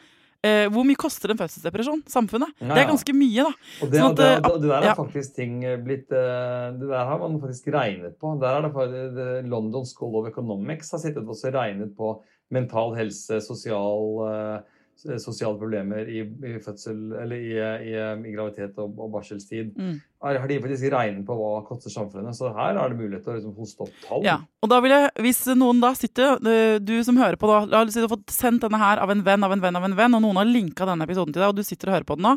eh, hvor mye koster en fødselsdepresjon? Samfunnet? Ja, Det er ganske mye, da. Og det, Sånn at, det, det, det der er ja. faktisk ting blitt eh, Det der har man faktisk regnet på. Der er det, faktisk- det London School of Economics har sittet og regnet på mental helse, sosial, sosiale problemer i, i fødsel Eller i, i, i graviditet og, og barselstid. Mm. Har, har de faktisk regnet på hva koster samfunnet? Så her er det mulighet til å liksom hoste opp tall. Ja, og da vil jeg, Hvis noen da sitter, eh, du som hører på, da, la oss si du har fått sendt denne her av en venn av en venn, av en venn, og noen har linka denne episoden til deg, og du sitter og hører på den nå,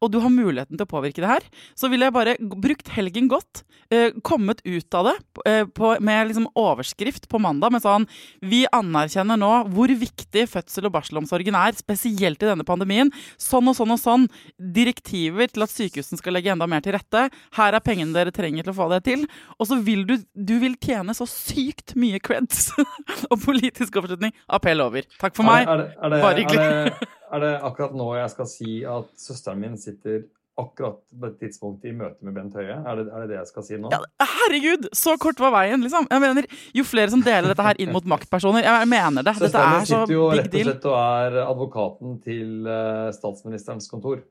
og du har muligheten til å påvirke det her, så ville jeg bare brukt helgen godt, eh, kommet ut av det eh, på, med liksom overskrift på mandag med sånn Vi anerkjenner nå hvor viktig fødsel- og barselomsorgen er, spesielt i denne pandemien. Sånn og sånn og sånn. Direktiver til at sykehusene skal legge enda mer til rette. Her er pengene dere trenger til å få det til. Og så vil du, du vil tjene så sykt mye creds og politisk oppslutning. Appell over. Takk for meg. Er det, er, det, Bare hyggelig. er, det, er det akkurat nå jeg skal si at søsteren min sitter akkurat på et tidspunkt i møte med Bent Høie? Er det er det, det jeg skal si nå? Ja, herregud, så kort var veien, liksom. Jeg mener, Jo flere som deler dette her inn mot maktpersoner Jeg mener det. Dette Søsteren er så sitter jo rett og slett og er advokaten til eh, statsministerens kontor.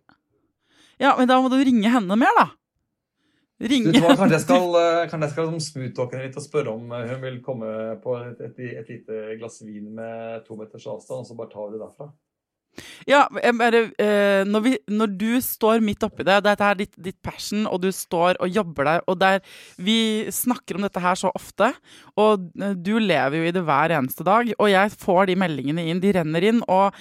Ja, Men da må du ringe henne mer, da. Du Ringe vet hva, Kanskje jeg skal, eh, kanskje jeg skal liksom litt og spørre om eh, hun vil komme på et, et, et lite glass vin med to meters avstand, og så bare tar vi det derfra. Ja, bare, eh, når, vi, når du står midt oppi det, dette er ditt, ditt passion, og du står og jobber der, og der Vi snakker om dette her så ofte, og eh, du lever jo i det hver eneste dag, og jeg får de meldingene inn, de renner inn, og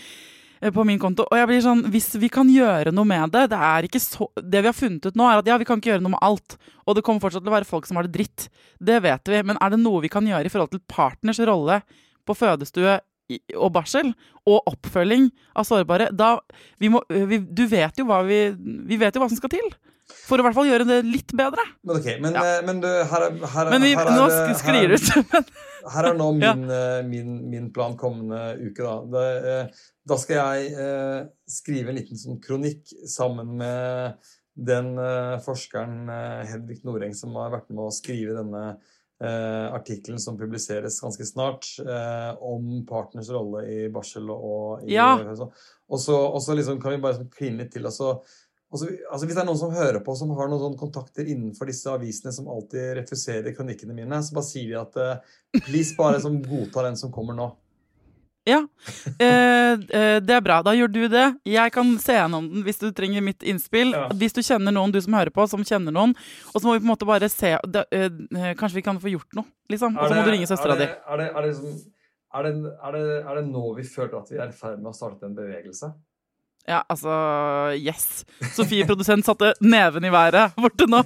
eh, på min konto, og jeg blir sånn, Hvis vi kan gjøre noe med det Det er ikke så, det vi har funnet ut nå, er at ja, vi kan ikke gjøre noe med alt. Og det kommer fortsatt til å være folk som har det dritt. Det vet vi. Men er det noe vi kan gjøre i forhold til partners rolle på fødestue og barsel, og oppfølging av sårbare, da vi må, vi, Du vet jo hva vi Vi vet jo hva som skal til. For å i hvert fall gjøre det litt bedre. Men ok, men, Ja. eh, men du, her er, her, er- Men vi, her er, nå eh, sklir det ut. Her er nå min, ja. min, min plan kommende uke. Da, det, eh, da skal jeg eh, skrive en liten sånn kronikk sammen med den eh, forskeren eh, Hedvig Noreng som har vært med å skrive denne eh, artikkelen som publiseres ganske snart, eh, om partners rolle i barsel og i Ja. Og så, og så liksom kan vi bare sånn kline litt til. Altså, altså, altså Hvis det er noen som hører på, som har noen sånne kontakter innenfor disse avisene som alltid refuserer kronikkene mine, så bare sier de at eh, please bare som godta den som kommer nå. Ja, eh, eh, det er bra. Da gjør du det. Jeg kan se gjennom den hvis du trenger mitt innspill. Ja. Hvis du kjenner noen, du som hører på, som kjenner noen. Og så må vi på en måte bare se det, eh, eh, Kanskje vi kan få gjort noe, liksom. Og så må du ringe søstera er di. er, det, er, liksom, er, er, det, er nå vi føler at vi er i ferd med å starte en bevegelse? Ja, altså Yes. Sofie produsent satte neven i været borte nå.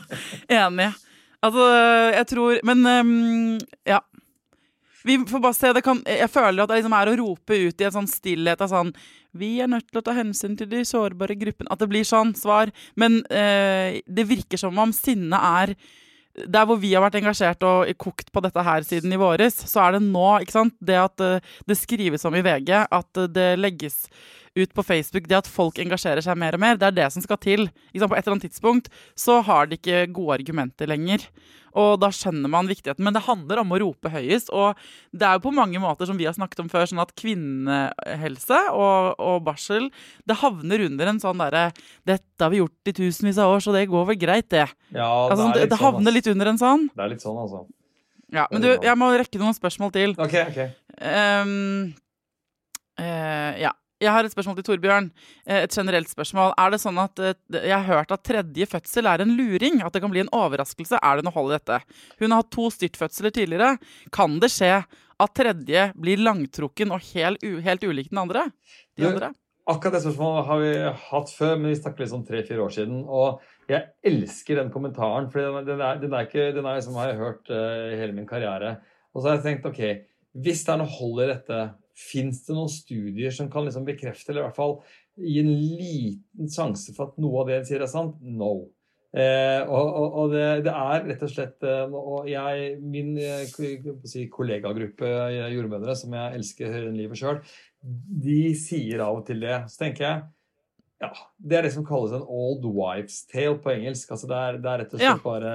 Enig. Altså, jeg tror Men um, ja. Vi får bare se. Kan, jeg føler at det liksom er å rope ut i en sånn stillhet av sånn Vi er nødt til å ta hensyn til de sårbare gruppene. At det blir sånn svar. Men eh, det virker som om sinnet er der hvor vi har vært engasjert og kokt på dette her siden i våres, så er det nå ikke sant? det at eh, det skrives om i VG, at eh, det legges ut på Facebook, det at folk engasjerer seg mer og mer, det er det som skal til. På et eller annet tidspunkt så har de ikke gode argumenter lenger. Og da skjønner man viktigheten. Men det handler om å rope høyest. Og det er jo på mange måter, som vi har snakket om før, sånn at kvinnehelse og, og barsel det havner under en sånn derre 'Dette har vi gjort i tusenvis av år, så det går vel greit, det'. Ja, Altså, det, det sånn, havner ass. litt under en sånn. Det er litt sånn, altså. Ja, Men du, jeg må rekke noen spørsmål til. Ok, ok. Um, uh, ja. Jeg har et spørsmål til Torbjørn. Eh, Et generelt spørsmål. Er det sånn at eh, Jeg har hørt at tredje fødsel er en luring? At det kan bli en overraskelse? Er det noe hold i dette? Hun har hatt to styrtfødsler tidligere. Kan det skje at tredje blir langtrukken og helt, helt ulik den andre? De andre? Akkurat det spørsmålet har vi hatt før, men vi snakker litt sånn tre-fire år siden. Og jeg elsker den kommentaren, for den, den, er, den, er ikke, den er liksom, har jeg hørt uh, hele min karriere. Og så har jeg tenkt ok, hvis det er noe hold i dette, fins det noen studier som kan liksom bekrefte, eller i hvert fall gi en liten sjanse for at noe av det de sier er sant? No. Eh, og og, det, det er rett og slett eh, Og jeg, min eh, si, kollegagruppe eh, jordmødre, som jeg elsker høyere enn livet sjøl, de sier av og til det. Så tenker jeg ja, Det er det som kalles en old wives tale på engelsk. altså Det er, det er rett og slett Ja. bare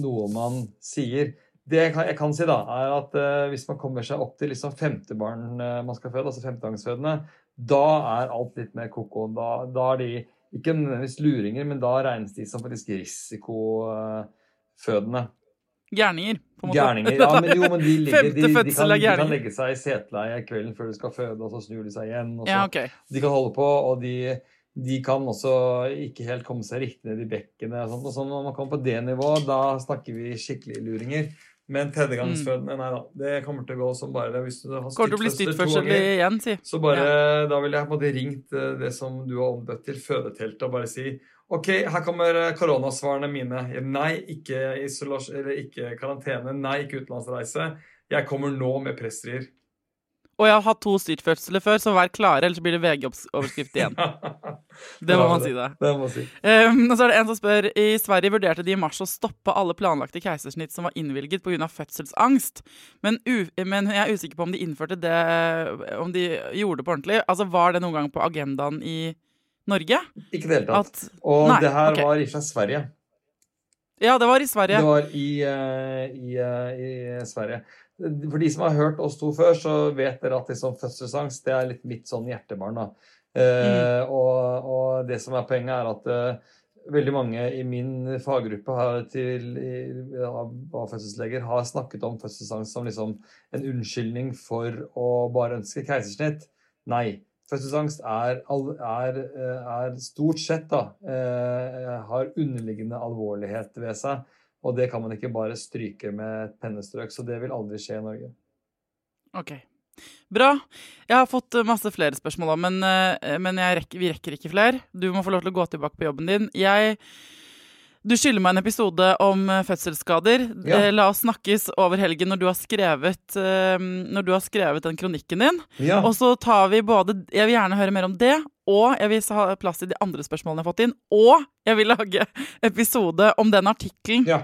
noe man sier. Det jeg kan, jeg kan si, da, er at uh, hvis man kommer seg opp til liksom femte barn eh, man skal føde, altså femtegangsfødende, da er alt litt mer ko-ko. Da, da er de ikke nødvendigvis luringer, men da regnes de som faktisk risikofødende. Gærninger, på en måte. Gærninger, ja, men jo, men de, ligger, de, de, kan, de kan legge seg i seteleie kvelden før de skal føde, og så snur de seg igjen. Og så, Ja, okay. De kan holde på, og de, de kan også ikke helt komme seg riktig ned i bekkenet. Og sånt, og sånn, når man kommer på det nivået, da snakker vi skikkelig luringer. Men tredjegangsfødende, nei da. Det kommer til å gå som bare det. Hvis du har Mm. Kommer til å bli ganger, igjen, si. så bare, da ville jeg på en måte ringt eh, det som du har omdøpt til fødeteltet, og bare si OK, her kommer eh, koronasvarene mine. Nei, ikke isolasj, eller ikke karantene. Nei, ikke utenlandsreise. Jeg kommer nå med presserier. Og jeg har hatt to styrtfødsler før, så vær klare, ellers blir det VG-overskrift igjen. Det må man si, det. Det må si. Um, og så er det en som spør I Sverige vurderte de i mars å stoppe alle planlagte keisersnitt som var innvilget pga. fødselsangst. Men, men jeg er usikker på om de innførte det Om de gjorde det på ordentlig. Altså Var det noen gang på agendaen i Norge? Ikke i det hele tatt. At, Og Nei, det her okay. var i og Sverige. ja, det var i Sverige. Det var i, uh, i, uh, i Sverige. For de som har hørt oss to før, så vet dere at liksom fødselsangst det er litt mitt sånn hjertebarn. da. Eh, og, og det som er poenget, er at eh, veldig mange i min faggruppe har til, i- av av fødselsleger har snakket om fødselsangst som liksom en unnskyldning for å bare ønske keisersnitt. Nei. Fødselsangst er, er, eh, er stort sett da, eh, har underliggende alvorlighet ved seg. Og det kan man ikke bare stryke med et pennestrøk, så det vil aldri skje i Norge. Ok. Bra. Jeg har fått eh, masse flere spørsmål, men, eh, men rekker, vi rekker ikke flere. Du må få lov til å gå tilbake på jobben din. Jeg du skylder meg en episode om eh, fødselsskader. Ja. La oss snakkes over helgen når du har skrevet, når du har skrevet den kronikken din. Ja, Og så tar vi både Jeg vil gjerne høre mer om det, og jeg vil ha plass til de andre spørsmålene jeg har fått inn. Og jeg vil lage episode om den artikkelen, ja.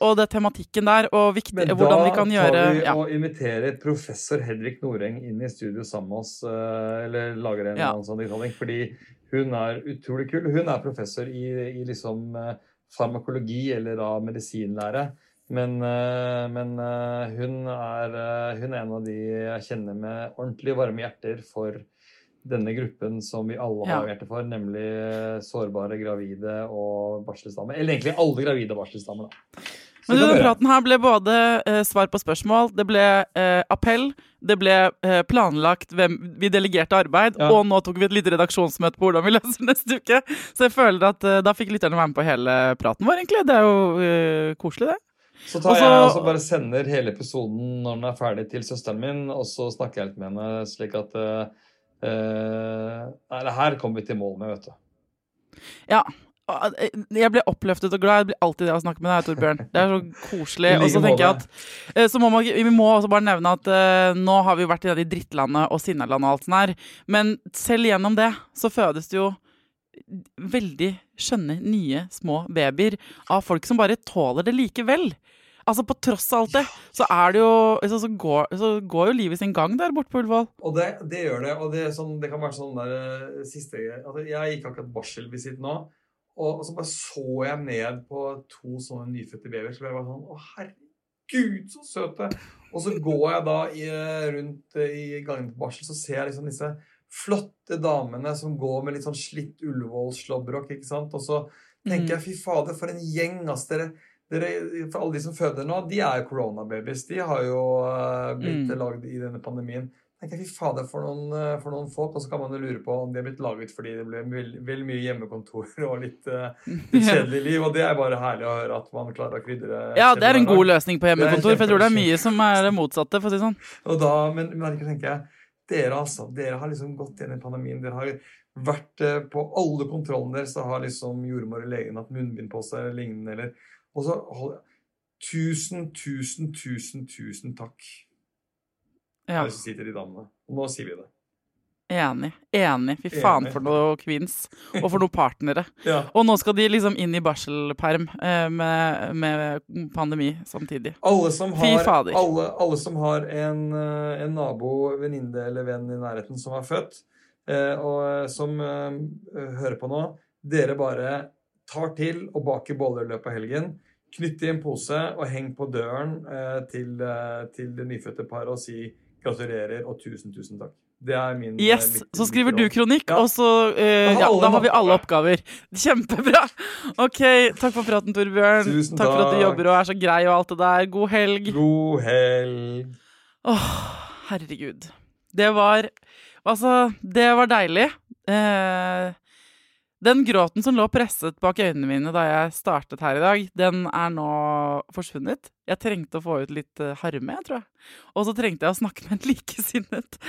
og det tematikken der, og viktig, Men hvordan da vi kan tar vi ja. og inviterer professor Hedvig Noreng inn i studio sammen med oss, eh, eller lager en Ja. sånn innkalling, fordi hun er utrolig kul. Hun er professor i, i liksom eh, farmakologi eller da medisinlære. Men, eh, men hun, er, hun er en av de jeg kjenner med ordentlig varme hjerter for denne gruppen som vi alle har Ja. hjerte for, nemlig sårbare gravide og barselstammer. Eller egentlig alle gravide og barselsdamer, da. Så Men du, det kan den vi gjøre. praten her ble både eh, svar på spørsmål, det ble eh, appell, det ble eh, planlagt hvem vi delegerte arbeid, Ja. og nå tok vi et lite redaksjonsmøte på hvordan vi løser neste uke. Så jeg føler at eh, da fikk lytterne være med på hele praten vår, egentlig. Det er jo eh, koselig, det. Så tar også, jeg og så bare sender hele episoden når den er ferdig til søsteren min, og så snakker jeg litt med henne, slik at eh, Nei, det her kommer vi til mål med, vet du. Ja. eh, Jeg blir oppløftet og glad. Jeg blir alltid det å snakke med deg, Torbjørn. Det er så koselig. Og så tenker jeg at eh, så må man, Vi må også bare nevne at uh, nå har vi vært i det drittlandet og sinnelandet og alt sånt her. Men selv gjennom det så fødes det jo veldig skjønne, nye, små babyer av folk som bare tåler det likevel. Altså På tross av alt det, så det jo så, så, går, så går jo livet sin gang der borte på Ullevål. Og det, det gjør det. Og det, sånn, det kan være sånn der eh, siste altså, Jeg gikk akkurat barselvisitt nå, og, og så bare så jeg ned på to sånne nyfødte babyer. Så ble jeg bare sånn Å, herregud, så søte! Og så går jeg da i, rundt eh, i gangen på barsel, så ser jeg liksom disse flotte damene som går med litt sånn slitt Ullevål-slåbrok, ikke sant. Og så tenker jeg fy fader, for en gjeng, ass. Dere, dere, for alle de som føder nå, de er jo koronababies. De har jo eh, blitt Mm. lagd i denne pandemien. tenker fy fader, for noen, eh, for noen folk. Og så kan man jo lure på om de er blitt laget fordi det ble vel, vel mye hjemmekontor og litt, eh, litt kjedelig liv. Og det er bare herlig å høre at man klarer å krydre Ja, det er en god løsning på hjemmekontor, for jeg tror det er mye som er det motsatte. for å si sånn. Og da, men, men tenker jeg dere altså, dere har liksom gått gjennom pandemien. Dere har vært på alle kontrollene deres, så har liksom jordmor og legen hatt munnbind på seg eller lignende. Eller, og så hold, Tusen, tusen, tusen, tusen takk. Ja, Dere som sitter de damene. Og nå sier vi det. Enig. Enig. Fy faen Enig. for noe kvinns. Og for noen partnere. Ja. Og nå skal de liksom inn i barselperm eh, med, med pandemi samtidig. Alle som Fy fader. alle, alle som har en, eh, en nabo, venninne eller venn i nærheten som er født, eh, og som hører på nå, dere bare tar til og baker boller i løpet av helgen. Knytt i en pose og heng på døren eh, til, eh, til det nyfødte paret og si gratulerer og tusen, tusen takk. Det er min eh, Yes, mitt- så skriver du kronikk, Ja. og så eh, Ja, da har vi alle oppgaver. Kjempebra! OK, takk for praten, Torbjørn. Tusen takk for at du jobber og er så grei og alt det der. God helg. God helg. Åh, herregud. Det var Altså, det var deilig. Eh, den gråten som lå presset bak øynene mine da jeg startet her i dag, den er nå forsvunnet. Jeg trengte å få ut litt eh, harme, tror jeg. Og så trengte jeg å snakke med en likesinnet.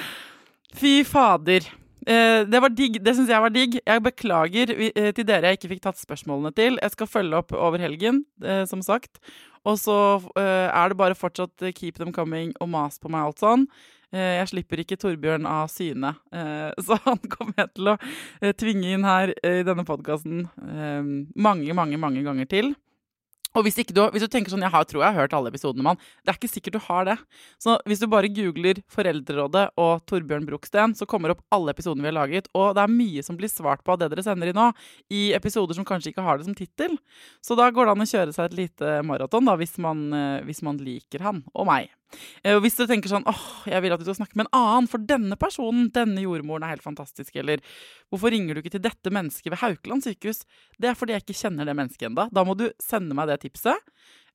Fy fader. Eh, det var digg. Det syns jeg var digg. Jeg beklager eh, til dere jeg ikke fikk tatt spørsmålene til. Jeg skal følge opp over helgen, som sagt. Og så er det bare fortsatt keep them coming og mas på meg alt sånn. Eh, jeg slipper ikke Torbjørn av syne, eh, så han kommer jeg til å eh, tvinge inn her i denne podkasten mange, mange, mange ganger til. Og hvis, du, hvis du tenker sånn, jeg har, tror jeg har hørt alle episodene med han, det er ikke sikkert du har det. Så hvis du bare googler Foreldrerådet og Torbjørn Bruksten, så kommer opp alle episodene vi har laget. Og det er mye som blir svart på av det dere sender inn nå, i episoder som kanskje ikke har det som tittel. Så da går det an å kjøre seg et lite maraton, da, hvis man, hvis man liker han og meg. Eh, Og hvis du tenker sånn åh, jeg vil at du skal snakke med en annen, for denne personen, denne jordmoren er helt fantastisk, eller hvorfor ringer du ikke til dette mennesket ved Haukeland sykehus? Det er fordi jeg ikke kjenner det mennesket ennå. Da må du sende meg det tipset.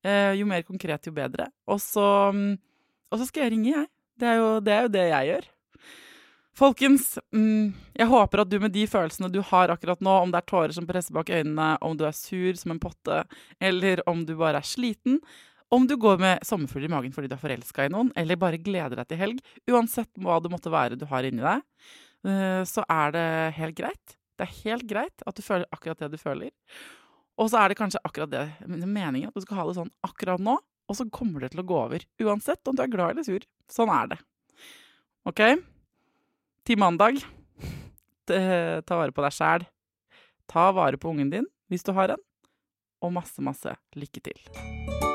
Eh, jo mer konkret, jo bedre. Og så, mm, og så skal jeg ringe, jeg. Det er jo det, er jo det jeg gjør. Folkens, mm, jeg håper at du med de følelsene du har akkurat nå, om det er tårer som presser bak øynene, om du er sur som en potte, eller om du bare er sliten, om du går med sommerfugler i magen fordi du er forelska i noen, eller bare gleder deg til helg, uansett hva det måtte være du har inni deg, eh, så er det helt greit. Det er helt greit at du føler akkurat det du føler. Og så er det kanskje akkurat det meningen, at du skal ha det sånn akkurat nå, og så kommer det til å gå over. Uansett om du er glad eller sur. Sånn er det. OK? Til mandag ta vare på deg sjæl. Ta vare på ungen din, hvis du har en. Og masse, masse lykke til.